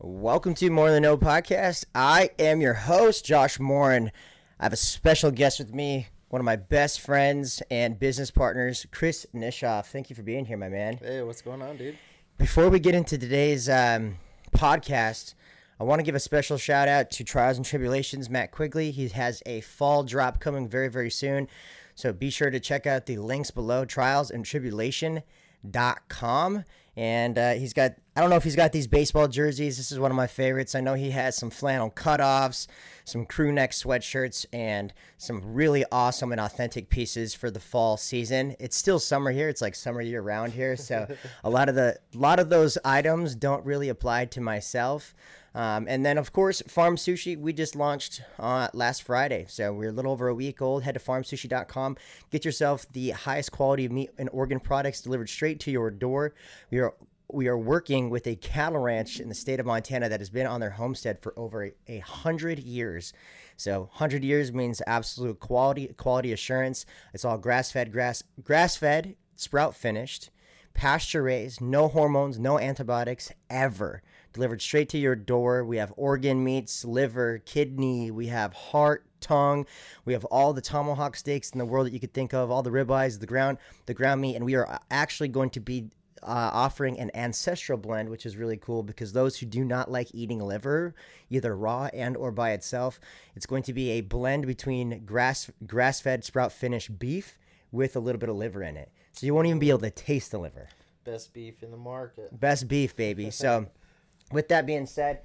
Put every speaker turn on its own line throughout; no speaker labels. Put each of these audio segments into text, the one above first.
Welcome to More Than No podcast. I am your host, Josh Morin. I have a special guest with me, one of my best friends and business partners, Chris Nishoff. Thank you for being here, my man.
Hey, what's going on, dude?
Before we get into today's um, podcast, I want to give a special shout out to Trials and Tribulations, Matt Quigley. He has a fall drop coming very, very soon. So be sure to check out the links below, trialsandtribulation.com. And uh, he's got, I don't know if he's got these baseball jerseys. This is one of my favorites. I know he has some flannel cutoffs, some crew neck sweatshirts, and some really awesome and authentic pieces for the fall season. It's still summer here. It's like summer year round here. So a lot of the, a lot of those items don't really apply to myself. Um, and then, of course, Farm Sushi, we just launched uh, last Friday. So we're a little over a week old. Head to farmsushi.com. Get yourself the highest quality meat and organ products delivered straight to your door. We are we are working with a cattle ranch in the state of Montana that has been on their homestead for over a, a hundred years. So hundred years means absolute quality quality assurance. It's all grass fed, grass grass fed, sprout finished, pasture raised, no hormones, no antibiotics ever delivered straight to your door. We have organ meats, liver, kidney, we have heart, tongue, we have all the tomahawk steaks in the world that you could think of, all the ribeyes, the ground, the ground meat, and we are actually going to be uh, offering an ancestral blend, which is really cool because those who do not like eating liver, either raw and or by itself, it's going to be a blend between grass grass fed sprout finished beef with a little bit of liver in it. So you won't even be able to taste the liver.
Best beef in the market.
Best beef, baby. So with that being said,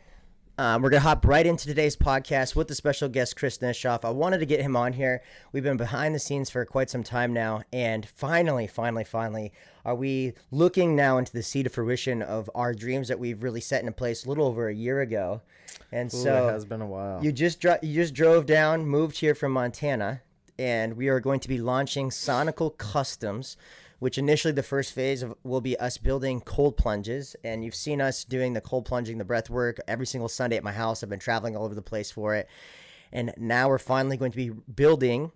um, we're gonna hop right into today's podcast with the special guest Chris Nishoff. I wanted to get him on here. We've been behind the scenes for quite some time now, and finally, finally, finally, are we looking now into the seed of fruition of our dreams that we've really set into place a little over a year ago. And
Ooh,
so
it has been a while.
you just dro- you just drove down, moved here from Montana, and we are going to be launching Sonical Customs, which initially the first phase of, will be us building cold plunges. And you've seen us doing the cold plunging, the breath work every single Sunday at my house. I've been traveling all over the place for it. And now we're finally going to be building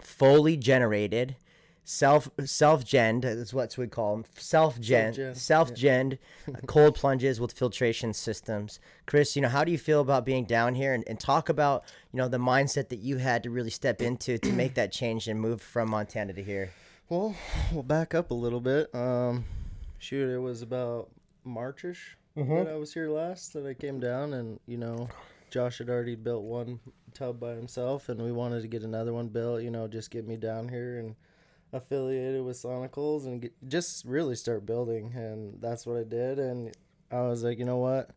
fully generated self self genned is what we call them self gen
Self-gen,
self genned cold plunges with filtration systems chris you know how do you feel about being down here and, and talk about you know the mindset that you had to really step into to make that change and move from montana to here
well, we'll back up a little bit. Um, shoot, it was about Marchish that I was here last that I came down, and you know, Josh had already built one tub by himself, and we wanted to get another one built. You know, just get me down here and affiliated with Sonicals and get, just really start building, and that's what I did. And I was like, you know what,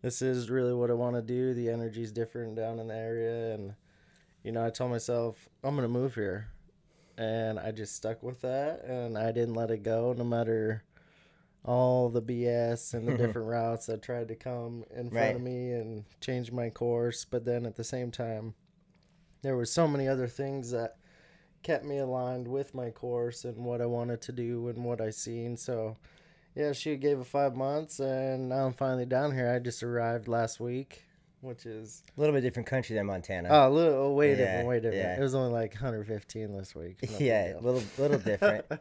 this is really what I want to do. The energy's different down in the area, and you know, I told myself I'm gonna move here and I just stuck with that and I didn't let it go no matter all the BS and the different routes that tried to come in front
Right.
of me and change my course but then at the same time there were so many other things that kept me aligned with my course and what I wanted to do and what I seen so yeah she gave it 5 months and now I'm finally down here I just arrived last week which is
a little bit different country than montana
oh, a little oh, way
Yeah,
different way different
yeah.
it was only like 115 this week no big
yeah a little little different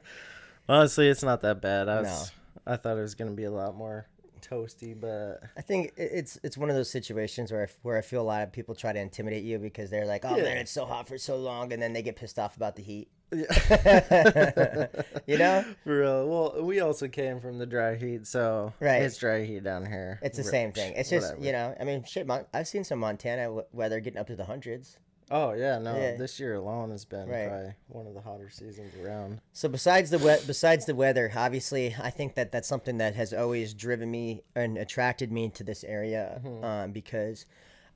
Honestly, it's not that bad. I
No.
was, I thought it was gonna be a lot more toasty, but
I think it's it's one of those situations where I, where I feel a lot of people try to intimidate you because they're like, oh
Yeah.
man, it's so hot for so long, and then they get pissed off about the heat. you know,
for real. Well, we also came from the dry heat, so
Right.
it's dry heat down here.
it's the same thing. It's just
whatever.
you know, I mean, shit. Mon- I've seen some Montana weather getting up to the hundreds.
Oh yeah, no.
Yeah.
This year alone has been
Right.
probably one of the hotter seasons around.
So besides the we- besides the weather, obviously, I think that that's something that has always driven me and attracted me to this area um, because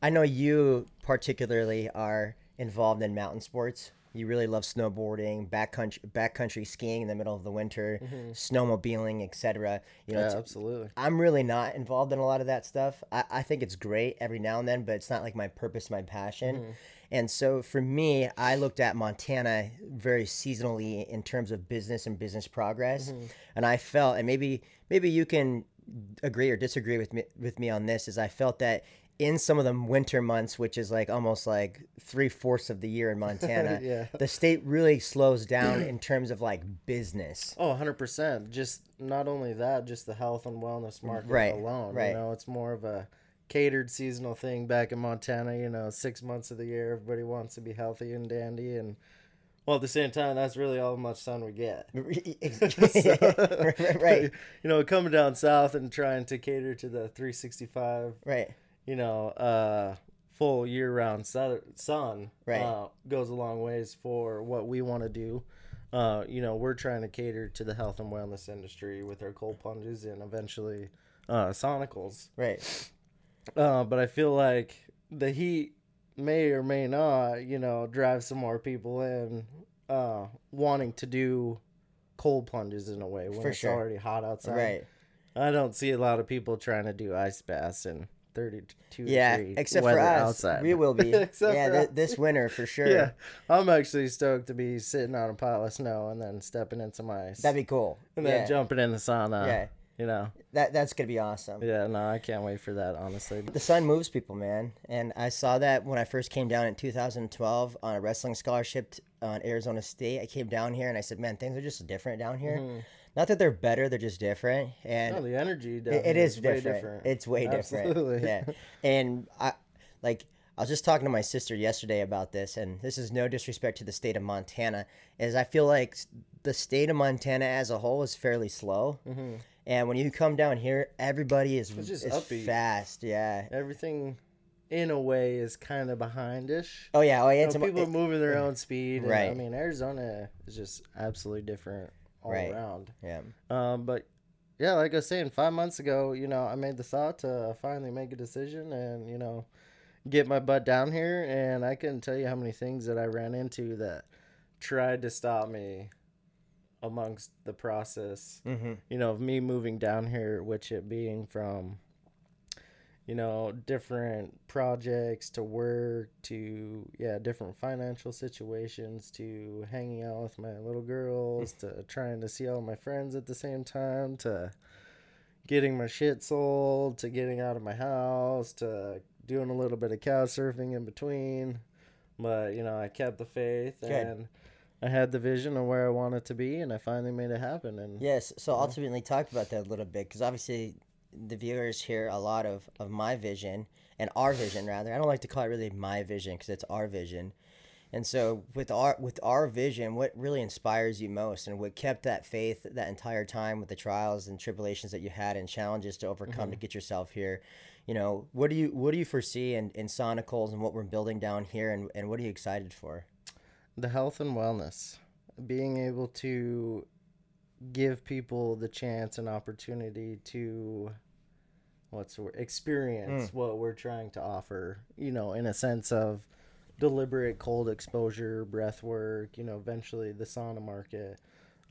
I know you particularly are involved in mountain sports. You really love snowboarding, backcountry backcountry skiing in the middle of the winter, mm-hmm. snowmobiling, etc. You know,
Yeah, absolutely.
I'm really not involved in a lot of that stuff. I, I think it's great every now and then, but it's not like my purpose, my passion. Mm-hmm. And so for me, I looked at Montana very seasonally in terms of business and business progress. Mm-hmm. And I felt, and maybe maybe you can agree or disagree with me with me on this is I felt that in some of the winter months, which is like almost like three fourths of the year in Montana,
Yeah.
the state really slows down in terms of like business.
Oh, 100%. Just not only that, just the health and wellness mm, market
Right,
alone.
right.
You know, it's more of a catered seasonal thing back in Montana. You know, six months of the year, everybody wants to be healthy and dandy. And, well, at the same time, that's really all much sun we get.
right,
You know, coming down south and trying to cater to the 365,
right,
you know, uh, full year round sun
Right.
uh, goes a long ways for what we want to do. Uh, you know, we're trying to cater to the health and wellness industry with our cold plunges and eventually uh, sonicals.
right.
Uh, but I feel like the heat may or may not, you know, drive some more people in uh, wanting to do cold plunges in a way when
For
it's
sure.
already hot outside.
Right.
I don't see a lot of people trying to do ice baths in 32
Yeah,
degree
except for us,
outside.
we will be. Yeah, th- this winter for sure.
Yeah, I'm actually stoked to be sitting on a pile of snow and then stepping in some ice.
That'd be cool.
and then
yeah.
jumping in the sauna.
Yeah.
You know.
That that's gonna be awesome.
Yeah, no, I can't wait for that, honestly.
The sun moves people, man, and I saw that when I first came down in 2012 on a wrestling scholarship on Arizona State. I came down here and I said, "Man, things are just different down here. Mm-hmm. Not that they're better, they're just different." And
No, the energy
It, it
here
is
way
different. It's way
Absolutely.
different. Yeah. And I like I was just talking to my sister yesterday about this and this is no disrespect to the state of Montana is I feel like the state of Montana as a whole is fairly slow. Mm-hmm. And when you come down here, everybody is,
just
is
upbeat.
fast. Yeah.
Everything, in a way, is kind of behindish.
Oh yeah. Oh yeah.
You know,
a-
people are
it-
moving their own speed. and, I mean, Arizona is just absolutely different all
Right.
around.
yeah.
Um, but yeah, like I was saying, five months ago, you know, I made the thought to finally make a decision and you know, get my butt down here. And I couldn't tell you how many things that I ran into that tried to stop me amongst the process.
Mm-hmm.
You know, of me moving down here, which it being from. You know, different projects to work to yeah, different financial situations to hanging out with my little girls to trying to see all my friends at the same time to getting my shit sold to getting out of my house to doing a little bit of couch surfing in between. But, you know, I kept the faith
Good.
and I had the vision of where I wanted to be and I finally made it happen and
Yes. So ultimately, talk about that a little bit because obviously the viewers hear a lot of of my vision and our vision rather. I don't like to call it really my vision because it's our vision. And so with our with our vision, what really inspires you most and what kept that faith that entire time with the trials and tribulations that you had and challenges to overcome to mm-hmm. get yourself here, you know, what do you what do you foresee in, in Sonicals and what we're building down here and, and what are you excited for?
the health and wellness being able to give people the chance and opportunity to what's the experience what we're trying to offer you know in a sense of deliberate cold exposure breath work you know eventually the sauna market.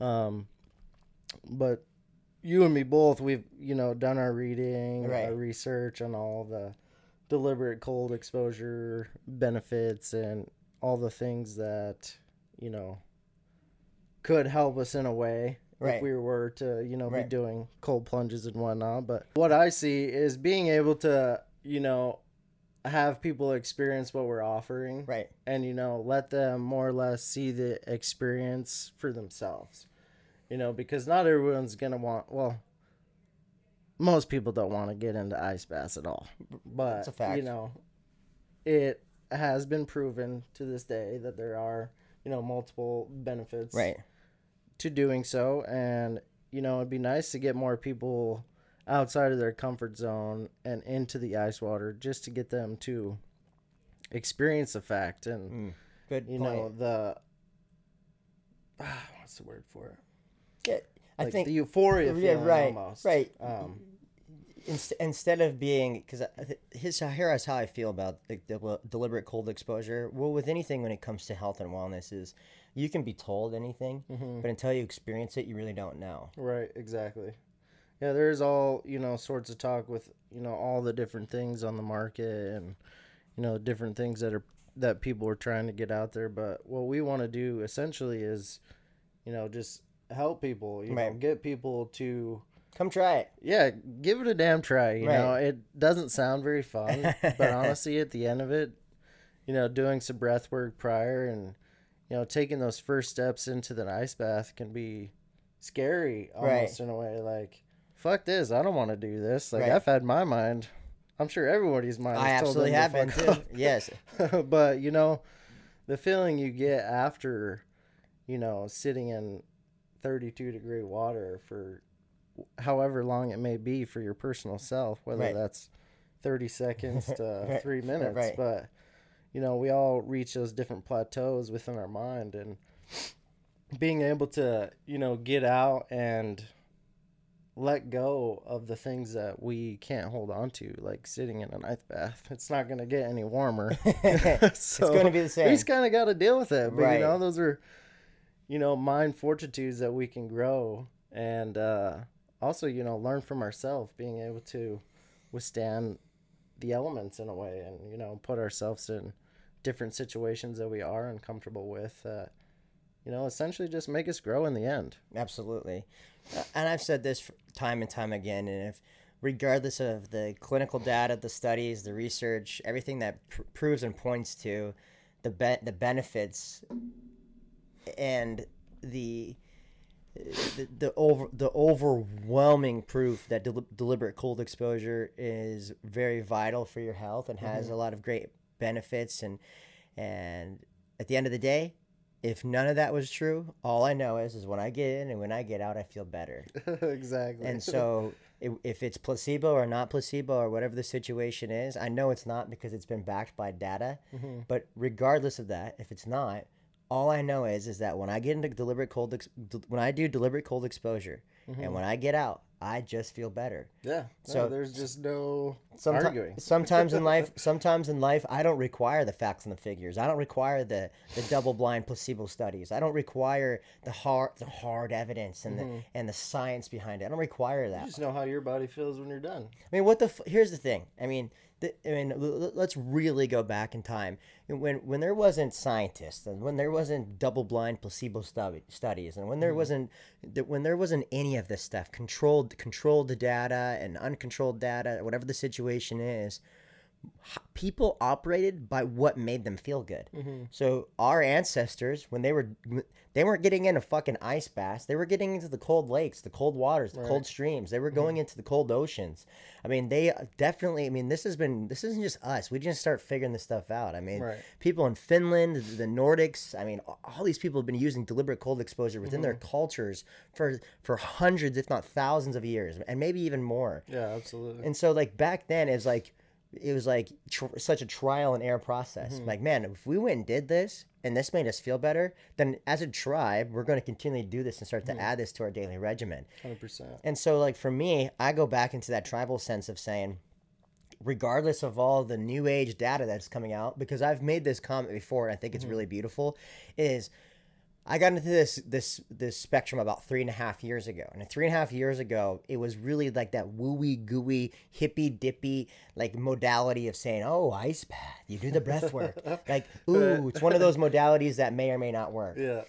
Um but you and me both we've you know done our reading
Right.
our research on all the deliberate cold exposure benefits and all the things that you know could help us in a way
Right.
if we were to you know
Right.
be doing cold plunges and whatnot but what i see is being able to you know have people experience what we're offering
Right.
and you know let them more or less see the experience for themselves you know because not everyone's gonna want well most people don't want to get into ice baths at all but
That's a fact.
you know it has been proven to this day that there are you know multiple benefits
Right.
To doing so and you know it'd be nice to get more people outside of their comfort zone and into the ice water just to get them to experience the fact and
Good
you
point.
know the ah, what's the word for it
yeah, I think
the euphoria
Yeah, right,
almost
right.
um
inst- instead of being because his here is how I feel about the, the deliberate cold exposure. Well, with anything when it comes to health and wellness, is you can be told anything,
Mm-hmm.
but until you experience it, you really don't know.
Right, exactly. Yeah, there's all, you know, sorts of talk with, you know, all the different things on the market and you know, different things that are that people are trying to get out there, but what we want to do essentially is, you know, just help people, you know, get people to
Come try it.
Yeah, give it a damn try. You
Right.
know, it doesn't sound very fun, but honestly, at the end of it, you know, doing some breath work prior and you know taking those first steps into the ice bath can be scary almost in a way. Like, fuck this, I don't want to do this. Like,
Right.
I've had my mind. I'm sure everybody's mind.
I absolutely have been too. Yes.
but you know, the feeling you get after, you know, sitting in 32 degree water for however long it may be for your personal self, whether
Right.
that's 30 seconds to
Right.
three minutes.
Right.
But, you know, we all reach those different plateaus within our mind. And being able to, you know, get out and let go of the things that we can't hold on to, like sitting in an ice bath. It's not going to get any warmer.
it's going to be the same.
We just kind of got to deal with it. But,
Right.
you know, those are, you know, mind fortitudes that we can grow. And uh, also, you know, learn from ourselves, being able to withstand the elements in a way and, you know, put ourselves in different situations that we are uncomfortable with that, you know, essentially just make us grow in the end.
Absolutely. Uh, And I've said this time and time again. And if, regardless of the clinical data, the studies, the research, everything that pr- proves and points to the be- the benefits and the the, the over the overwhelming proof that del- deliberate cold exposure is very vital for your health and has a lot of great benefits and and at the end of the day if none of that was true all i know is is when i get in and when i get out i feel better
exactly.
and so if it's placebo or not placebo or whatever the situation is i know it's not because it's been backed by data
Mm-hmm.
but regardless of that if it's not all i know is is that when i get into deliberate cold ex- when i do deliberate cold exposure and mm-hmm. when i get out i just feel better
yeah. So
so-
there's just no
Someti-
arguing.
sometimes in life sometimes in life i don't require the facts and the figures i don't require the the double blind placebo studies i don't require the hard the hard evidence and the mm-hmm. and the science behind it i don't require that
You just know how your body feels when you're done.
I mean, what the? F- here's the thing. I mean, the, I mean, let's really go back in time when when there wasn't scientists and when there wasn't double-blind placebo studies and when there mm-hmm. wasn't th- when there wasn't any of this stuff controlled controlled data and uncontrolled data, whatever the situation is. People operated by what made them feel good. Mm-hmm. So our ancestors, when they were, they weren't getting into fucking ice baths. They were getting into the cold lakes, the cold waters, the cold streams. They were mm-hmm. going into the cold oceans. I mean, they uh, definitely. I mean, this has been. This isn't just us. We didn't start figuring this stuff out. I mean,
Right.
people in Finland, the Nordics. I mean, all these people have been using deliberate cold exposure within their mm-hmm. cultures for for hundreds, if not thousands, of years, and maybe even more.
Yeah, absolutely.
And so like back then it was like it was like tr- such a trial and error process. Mm-hmm. Like man, if we went and did this and this made us feel better, then as a tribe we're going to continually do this and start to mm-hmm. add this to our daily regimen.
Hundred percent.
And so like for me, I go back into that tribal sense of saying regardless of all the new age data that's coming out because I've made this comment before and I think it's mm-hmm. really beautiful is I got into this this this spectrum about three and a half years ago, and three and a half years ago, it was really like that wooey gooey hippy dippy like modality of saying, "Oh, ice bath, you do the breath work." like, ooh, it's one of those modalities that may or may not work.
Yeah.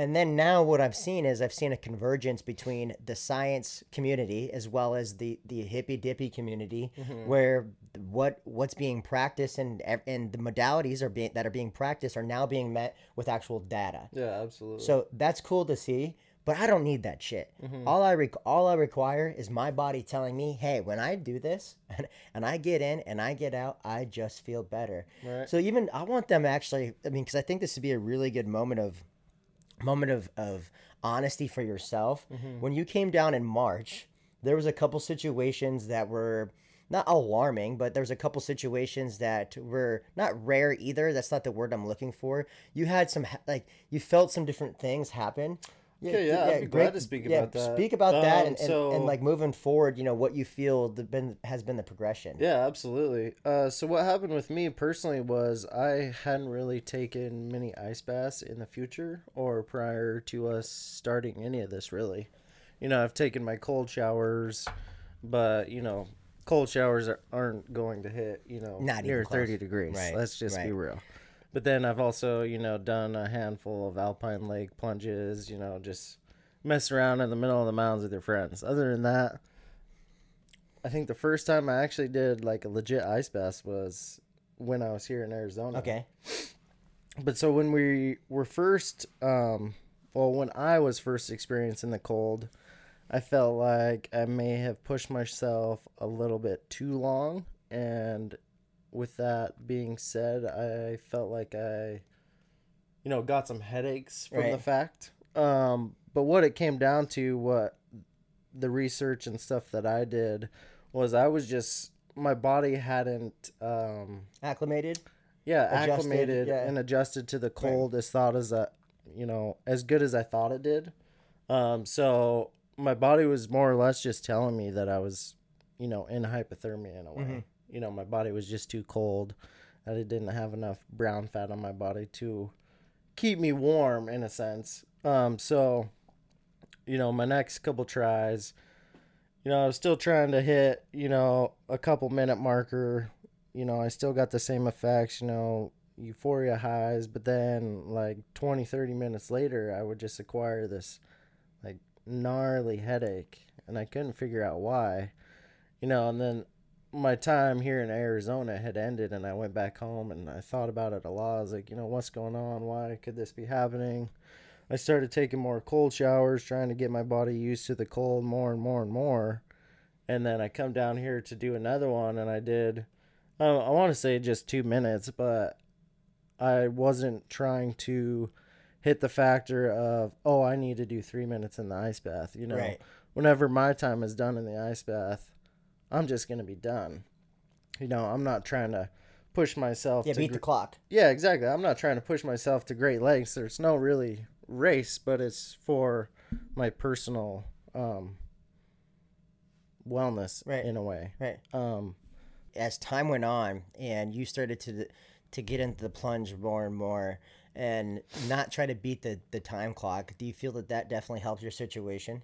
And then now what I've seen is I've seen a convergence between the science community as well as the the hippy dippy community, mm-hmm. where what what's being practiced and and the modalities are being that are being practiced are now being met with actual data.
Yeah, absolutely.
So that's cool to see, but I don't need that shit. Mm-hmm. All I rec- all I require is my body telling me, "Hey, when I do this and, and I get in and I get out, I just feel better."
Right.
So even I want them actually. I mean, because I think this would be a really good moment of moment of of honesty for yourself. Mm-hmm. When you came down in March, there was a couple situations that were not alarming, but there was a couple situations that were not rare either. That's not the word I'm looking for. You had some like you felt some different things happen.
Okay, yeah, I'd be glad to speak about that.
Speak about that
Um,
and, and,
so-
and like moving forward, you know, what you feel the been has been the progression.
Yeah, absolutely. Uh, so what happened with me personally was I hadn't really taken many ice baths in the future or prior to us starting any of this really. You know, I've taken my cold showers, but you know, cold showers are, aren't going to hit you know
Not
near
close.
thirty degrees.
Right,
Let's just be real. But then I've also you know done a handful of alpine lake plunges. You know, just mess around in the middle of the mountains with your friends. Other than that, I think the first time I actually did like a legit ice bath was when I was here in Arizona.
Okay.
But so when we were first, um, well, when I was first experiencing the cold, I felt like I may have pushed myself a little bit too long. And with that being said, I felt like I, you know, got some headaches from the fact. Um, but what it came down to, what the research and stuff that I did was I was just, my body hadn't, um,
Acclimated.
yeah,
Adjusted,
acclimated
yeah.
and adjusted to the cold as thought as a, you know, as good as I thought it did. Um, so my body was more or less just telling me that I was, you know, in hypothermia in a way.
Mm-hmm.
You know, my body was just too cold. It didn't have enough brown fat on my body to keep me warm in a sense. Um, so, you know, my next couple tries, you know, I was still trying to hit, you know, a couple minute marker. You know, I still got the same effects, you know, euphoria highs, but then like 20, 30 minutes later, I would just acquire this like gnarly headache and I couldn't figure out why. You know, and then my time here in Arizona had ended and I went back home and I thought about it a lot. I was like, you know, what's going on? Why could this be happening? I started taking more cold showers, trying to get my body used to the cold more and more and more. And then I come down here to do another one, and I did, uh, I want to say just two minutes, but I wasn't trying to hit the factor of, oh, I need to do three minutes in the ice bath. You know,
Right.
whenever my time is done in the ice bath, I'm just going to be done. You know, I'm not trying to push myself
Yeah,
to
beat
gr-
the clock.
yeah, exactly. I'm not trying to push myself to great lengths. There's no really race, but it's for my personal um, wellness
Right.
in a way.
Right.
Um,
As time went on, and you started to to get into the plunge more and more, and not try to beat the the time clock. Do you feel that that definitely helped your situation?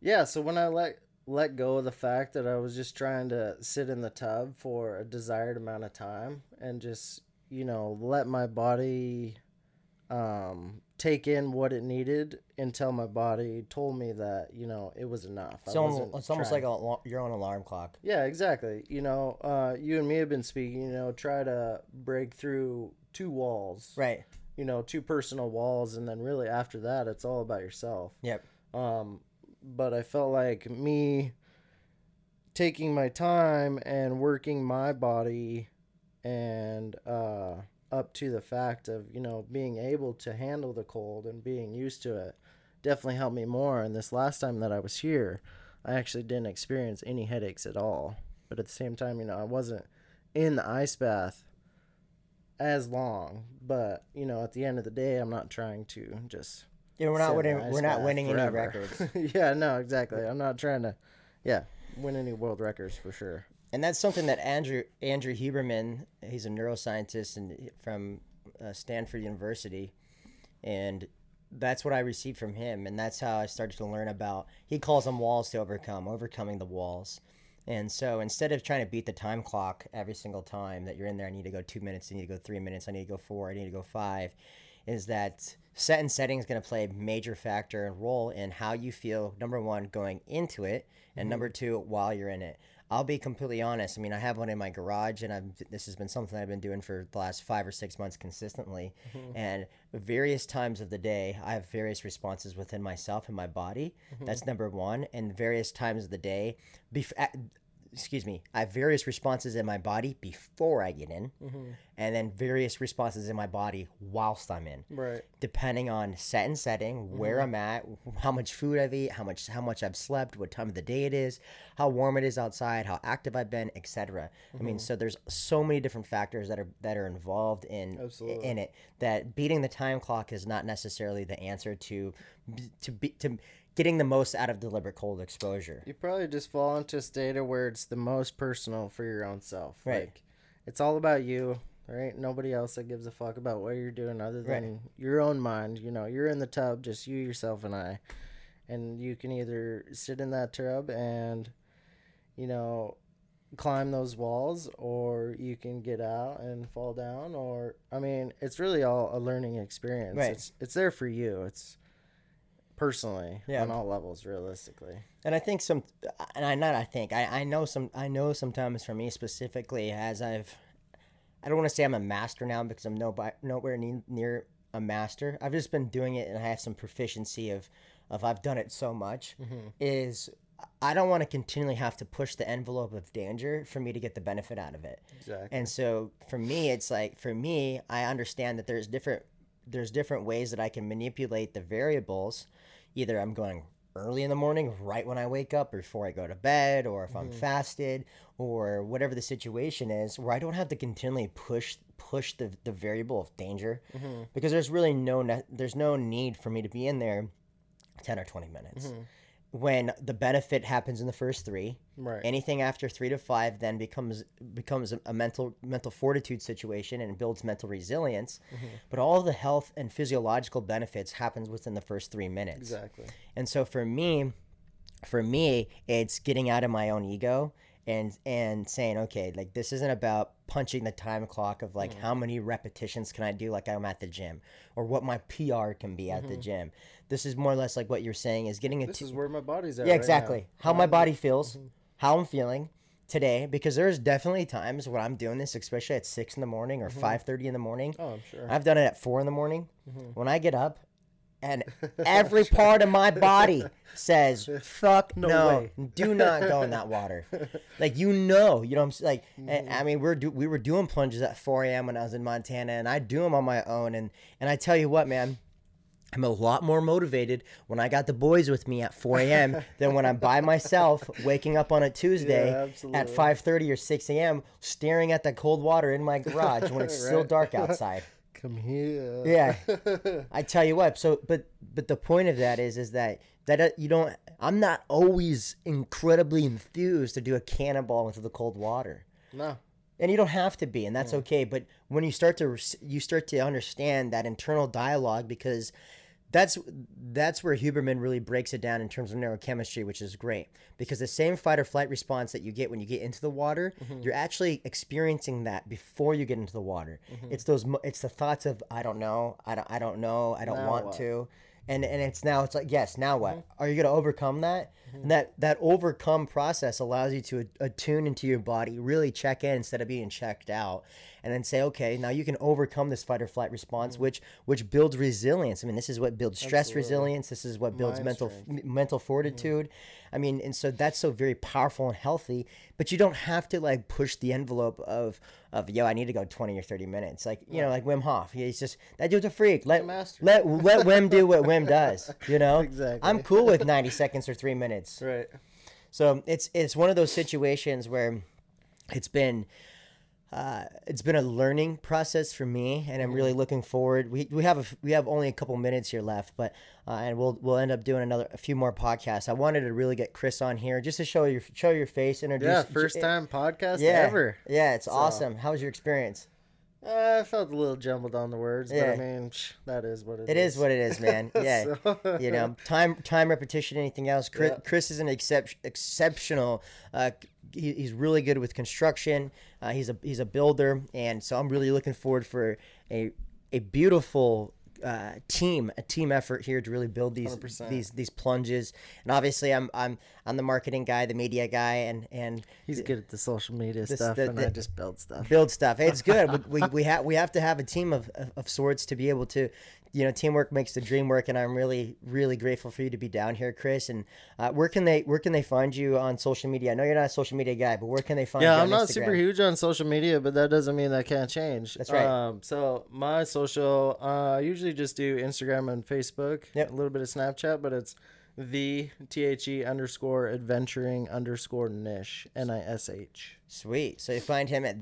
yeah, so when I let let go of the fact that I was just trying to sit in the tub for a desired amount of time and just, you know, let my body um, take in what it needed until my body told me that, you know, it was enough.
It's almost, it's almost like a, your own alarm clock.
Yeah, exactly. You know, uh, you and me have been speaking. You know, try to break through two walls.
Right.
You know, two personal walls, and then really after that, it's all about yourself.
Yep.
Um, but I felt like me taking my time and working my body and uh, up to the fact of you know being able to handle the cold and being used to it definitely helped me more. And this last time that I was here, I actually didn't experience any headaches at all. But at the same time, you know, I wasn't in the ice bath as long. But you know, at the end of the day, I'm not trying to just
Yeah, we're not winning. We're not winning any records.
yeah, no, exactly. I'm not trying to, yeah, win any world records for sure.
and that's something that Andrew Andrew Huberman, he's a neuroscientist and from uh, Stanford University, and that's what I received from him, and that's how I started to learn about. He calls them walls to overcome, overcoming the walls. And so instead of trying to beat the time clock every single time that you're in there, I need to go two minutes, I need to go three minutes, I need to go four, I need to go five, is that set and setting is going to play a major factor and role in how you feel, number one, going into it, and number mm-hmm. two, while you're in it. I'll be completely honest. I mean, I have one in my garage, and I've, this has been something I've been doing for the last five or six months consistently. Mm-hmm. And various times of the day, I have various responses within myself and my body. Mm-hmm. That's number one. And various times of the day, bef- excuse me, I have various responses in my body before I get in, mm-hmm. and then various responses in my body whilst I'm in
Right.
depending on set and setting, where mm-hmm. I'm at, how much food I've eaten, how much how much I've slept, what time of the day it is, how warm it is outside, how active I've been, etc. I mean, mm-hmm. so there's so many different factors that are that are involved in
Absolutely.
in it that beating the time clock is not necessarily the answer to to be to getting the most out of deliberate cold exposure.
You probably just fall into a state of where it's the most personal for your own self.
Right.
Like, it's all about you. There ain't nobody else that gives a fuck about what you're doing other than your own mind. You know, you're in the tub, just you, yourself, and I. And you can either sit in that tub and, you know, climb those walls, or you can get out and fall down. Or, I mean, it's really all a learning experience.
Right.
It's, it's there for you. It's personally
Yeah.
on all levels, realistically.
And I think some, and I not I think I, I know some I know sometimes for me specifically as I've, I don't want to say I'm a master now because I'm no nowhere near, near a master. I've just been doing it and I have some proficiency of, of I've done it so much. Mm-hmm. Is I don't want to continually have to push the envelope of danger for me to get the benefit out of it.
Exactly.
And so for me, it's like for me, I understand that there's different there's different ways that I can manipulate the variables. Either I'm going early in the morning, right when I wake up, or before I go to bed, or if I'm mm-hmm. fasted, or whatever the situation is, where I don't have to continually push push the, the variable of danger, mm-hmm. because there's really no ne- there's no need for me to be in there ten or twenty minutes. Mm-hmm. When the benefit happens in the first three,
Right.
anything after three to five then becomes becomes a, a mental mental fortitude situation and builds mental resilience. Mm-hmm. But all the health and physiological benefits happens within the first three minutes.
Exactly.
and so for me for me it's getting out of my own ego and and saying okay like this isn't about punching the time clock of like mm. how many repetitions can i do like i'm at the gym or what my pr can be at the mm-hmm. gym this is more or less like what you're saying is getting a
This is where my body's at.
yeah,
right now.
exactly. How my body feels, mm-hmm. how I'm feeling today, because there's definitely times when I'm doing this, especially at six in the morning or mm-hmm. thirty in the morning.
Oh, I'm sure.
I've done it at four in the morning. Mm-hmm. When I get up, and every part of my body says, "Fuck no,
way."
do not go in that water." like you know, you know, what I'm like. and, I mean, we're do, we were doing plunges at 4 a.m. when I was in Montana, and I do them on my own. And and I tell you what, man. I'm a lot more motivated when I got the boys with me at 4 a.m. than when I'm by myself waking up on a Tuesday
Yeah,
at 5:30 or 6 a.m. staring at the cold water in my garage when it's still dark outside.
Come here.
Yeah, I tell you what. So, but but the point of that is is that that uh, you don't. I'm not always incredibly enthused to do a cannonball into the cold water
No.
and you don't have to be and that's okay but when you start to you start to understand that internal dialogue because that's that's where Huberman really breaks it down in terms of neurochemistry, which is great because the same fight or flight response that you get when you get into the water, mm-hmm. you're actually experiencing that before you get into the water. Mm-hmm. It's those it's the thoughts of I don't know, I don't I don't know, I don't
Now
want
what?
to. And, and it's now it's like yes now what? Mm-hmm. Are you going to overcome that? Mm-hmm. And that that overcome process allows you to attune into your body really check in instead of being checked out and then say okay now you can overcome this fight or flight response mm-hmm. which which builds resilience. I mean this is what builds stress
Absolutely.
resilience. This is what builds
Mind
mental m- mental fortitude. I mean and so that's so very powerful and healthy but you don't have to like push the envelope of of yo i need to go 20 or 30 minutes. Like you know like wim hof. He's just that dude's a freak. Let let let wim do what wim does you know?
Exactly.
i'm cool with 90 seconds or 3 minutes.
Right.
so it's it's one of those situations where it's been uh, it's been a learning process for me, and I'm really looking forward. We, we have a, we have only a couple minutes here left, but uh, and we'll we'll end up doing another a few more podcasts. I wanted to really get Chris on here just to show your show your face, introduce.
Yeah, first time podcast
yeah,
ever.
Yeah, it's awesome. How was your experience?
Uh, I felt a little jumbled on the words,
Yeah.
but I mean, psh, that is what
It is what it is, man. Yeah.
So-
you know, time, time, repetition, anything else. Chris,
Yeah.
Chris is an excep- exceptional. Uh, he, he's really good with construction. Uh, he's a he's a builder, and so I'm really looking forward for a a beautiful. Uh, team, a team effort here to really build these
100%.
these these plunges, and obviously I'm I'm I'm the marketing guy, the media guy, and and
He's good at the social media
This-
stuff,
the-
and
the-
I just build stuff.
build stuff. It's good. we we, we have we have to have a team of, of, of sorts to be able to, you know, teamwork makes the dream work. And I'm really really grateful for you to be down here, Chris. And uh, where can they where can they find you on social media? I know you're not a social media guy, but where can they find you?
Yeah,
on
I'm not
Instagram?
super huge on social media, but that doesn't mean that can't change.
That's right.
Um, so my social, uh, I usually just do Instagram and Facebook.
Yep.
A little bit of Snapchat, but it's the T H E underscore adventuring underscore niche N I S H.
Sweet. So you find him at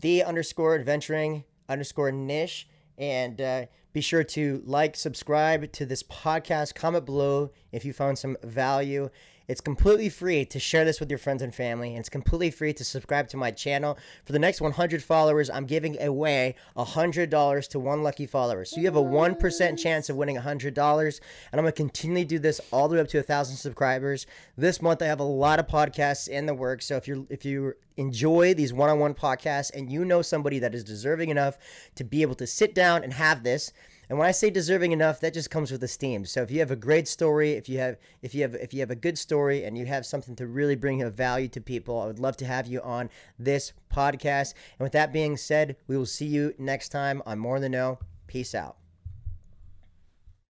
the underscore adventuring underscore niche. And uh, be sure to like, subscribe to this podcast, comment below if you found some value. It's completely free to share this with your friends and family. And it's completely free to subscribe to my channel. For the next 100 followers, I'm giving away $100 to one lucky follower. So you have a 1% chance of winning $100. And I'm going to continually do this all the way up to 1,000 subscribers. This month, I have a lot of podcasts in the works. So if you're, if you enjoy these one-on-one podcasts and you know somebody that is deserving enough to be able to sit down and have this And when I say deserving enough, that just comes with esteem. So if you have a great story, if you have if you have if you have a good story and you have something to really bring a value to people, I would love to have you on this podcast. And with that being said, we will see you next time on More Than Know. Peace out.